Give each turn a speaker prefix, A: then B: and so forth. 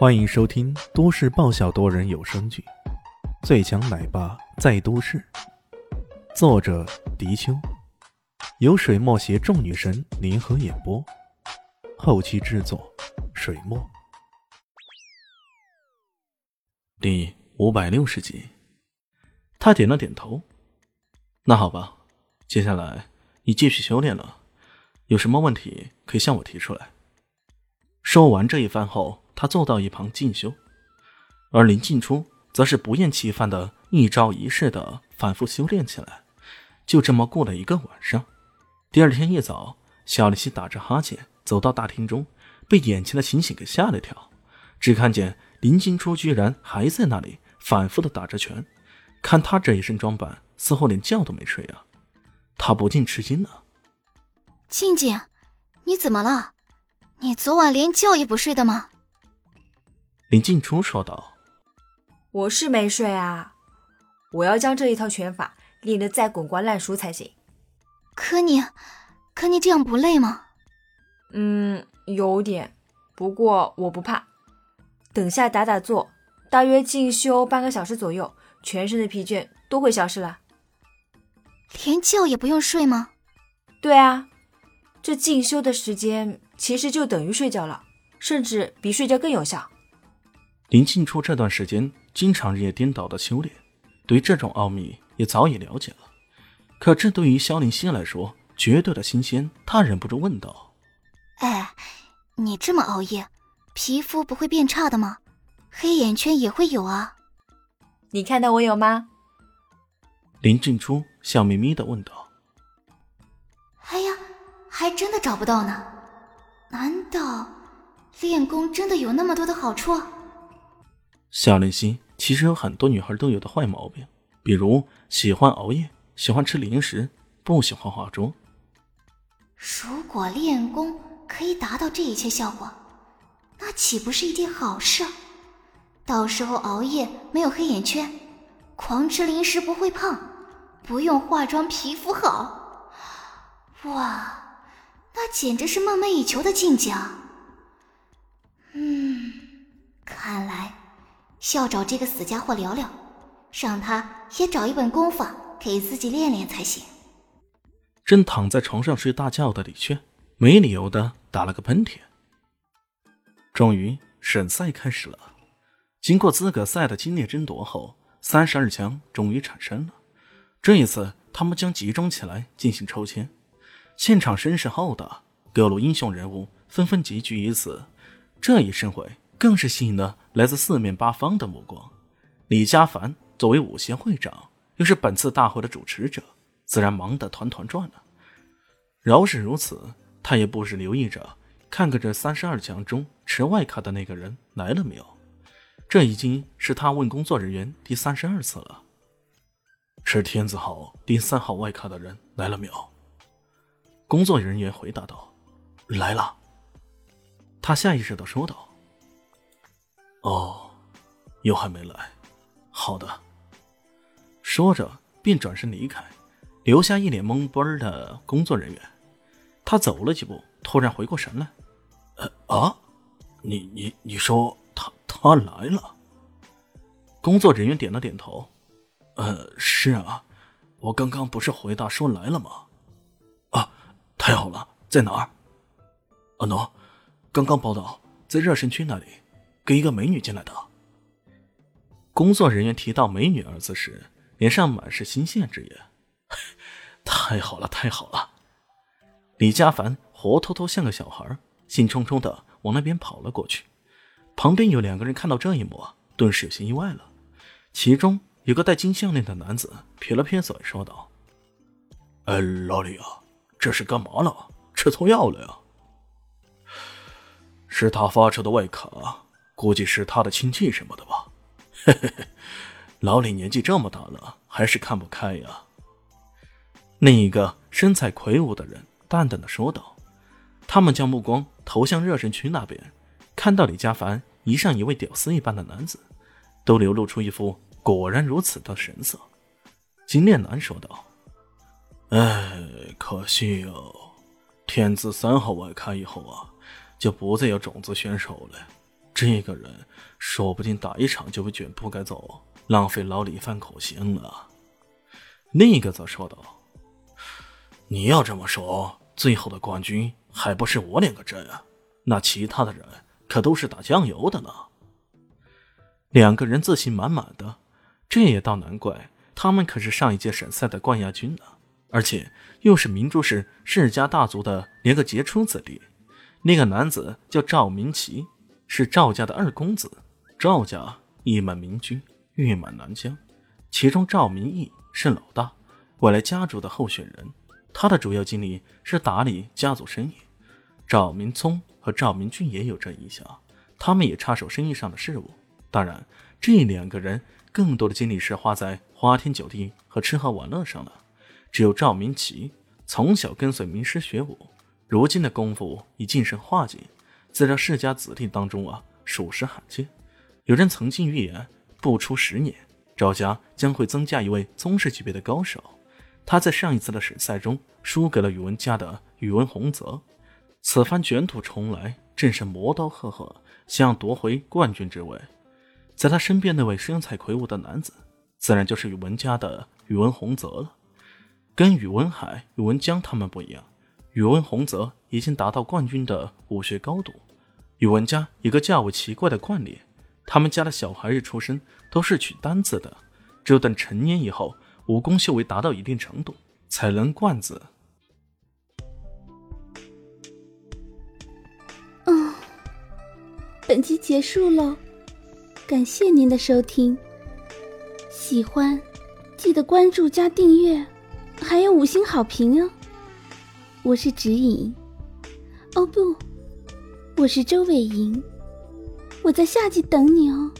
A: 欢迎收听都市爆笑多人有声剧《最强奶爸在都市》，作者：迪秋，由水墨携众女神联合演播，后期制作：水墨。第五百六十集，他点了点头。那好吧，接下来你继续修炼了，有什么问题可以向我提出来。说完这一番后。他坐到一旁静修，而林静初则是不厌其烦的一招一式的反复修炼起来。就这么过了一个晚上，第二天一早，小丽西打着哈欠走到大厅中，被眼前的情形给吓了一跳。只看见林静初居然还在那里反复的打着拳，看他这一身装扮，似乎连觉都没睡啊！他不禁吃惊了：“
B: 静静，你怎么了？你昨晚连觉也不睡的吗？”
A: 林静初说道：“
C: 我是没睡啊，我要将这一套拳法练得再滚瓜烂熟才行。
B: 可你，可你这样不累吗？
C: 嗯，有点，不过我不怕。等下打打坐，大约静修半个小时左右，全身的疲倦都会消失了。
B: 连觉也不用睡吗？
C: 对啊，这进修的时间其实就等于睡觉了，甚至比睡觉更有效。”
A: 林静初这段时间经常日夜颠倒的修炼，对这种奥秘也早已了解了。可这对于萧凌熙来说，绝对的新鲜。他忍不住问道：“
B: 哎，你这么熬夜，皮肤不会变差的吗？黑眼圈也会有啊？
C: 你看到我有吗？”
A: 林静初笑眯眯的问道：“
B: 哎呀，还真的找不到呢。难道练功真的有那么多的好处？”
A: 夏令心其实有很多女孩都有的坏毛病，比如喜欢熬夜、喜欢吃零食、不喜欢化妆。
B: 如果练功可以达到这一切效果，那岂不是一件好事？到时候熬夜没有黑眼圈，狂吃零食不会胖，不用化妆皮肤好，哇，那简直是梦寐以求的境界啊！嗯，看来。需需要找这个死家伙聊聊，让他也找一本功法给自己练练才行。
A: 正躺在床上睡大觉的李炫，没理由的打了个喷嚏。终于，审赛开始了。经过资格赛的激烈争夺后，三十二强终于产生了。这一次，他们将集中起来进行抽签。现场声势浩大，各路英雄人物纷纷集聚于此。这一盛会。更是吸引了来自四面八方的目光。李家凡作为武协会长，又是本次大会的主持者，自然忙得团团转了。饶是如此，他也不时留意着，看看这三十二强中持外卡的那个人来了没有。这已经是他问工作人员第三十二次了。持天字号第三号外卡的人来了没有？工作人员回答道：“来了。”他下意识的说道。哦，又还没来。好的。说着便转身离开，留下一脸懵逼的工作人员。他走了几步，突然回过神来：“呃啊，你你你说他他来了？”工作人员点了点头：“呃，是啊，我刚刚不是回答说来了吗？啊，太好了，在哪儿？阿诺，刚刚报道在热身区那里。”跟一个美女进来的。工作人员提到“美女”二字时，脸上满是新鲜之色。太好了，太好了！李家凡活脱脱像个小孩，兴冲冲的往那边跑了过去。旁边有两个人看到这一幕，顿时有些意外了。其中有个戴金项链的男子撇了撇嘴，说道：“哎，老李啊，这是干嘛了？吃错药了呀？”是他发出的外卡。估计是他的亲戚什么的吧。老李年纪这么大了，还是看不开呀。另一个身材魁梧的人淡淡的说道。他们将目光投向热身区那边，看到李家凡一上一位屌丝一般的男子，都流露出一副果然如此的神色。金链男说道：“哎，可惜哦，天字三号外开以后啊，就不再有种子选手了。”这个人说不定打一场就被卷铺盖走，浪费老李饭口香了。另一个则说道：“你要这么说，最后的冠军还不是我两个镇啊？那其他的人可都是打酱油的呢。”两个人自信满满的，这也倒难怪，他们可是上一届省赛的冠亚军呢，而且又是明珠市世家大族的连个杰出子弟。那个男子叫赵明奇，是赵家的二公子。赵家一满明君，誉满南疆，其中赵明义。是老大，未来家主的候选人。他的主要精力是打理家族生意。赵明聪和赵明俊也有这一项，他们也插手生意上的事务。当然，这两个人更多的精力是花在花天酒地和吃喝玩乐上了。只有赵明奇从小跟随名师学武，如今的功夫已晋升化境，在这世家子弟当中啊，属实罕见。有人曾经预言，不出十年。赵家将会增加一位宗师级别的高手。他在上一次的省赛中输给了宇文家的宇文洪泽，此番卷土重来，正是磨刀霍霍，想要夺回冠军之位。在他身边那位身材魁梧的男子，自然就是宇文家的宇文洪泽了。跟宇文海、宇文江他们不一样，宇文洪泽已经达到冠军的武学高度。宇文家一个较为奇怪的惯例。他们家的小孩一出生都是取单字的，只有等成年以后，武功修为达到一定程度，才能冠字。
D: 嗯，本集结束喽，感谢您的收听。喜欢记得关注加订阅，还有五星好评哦。我是指引，哦不，我是周伟莹。我在夏季等你哦。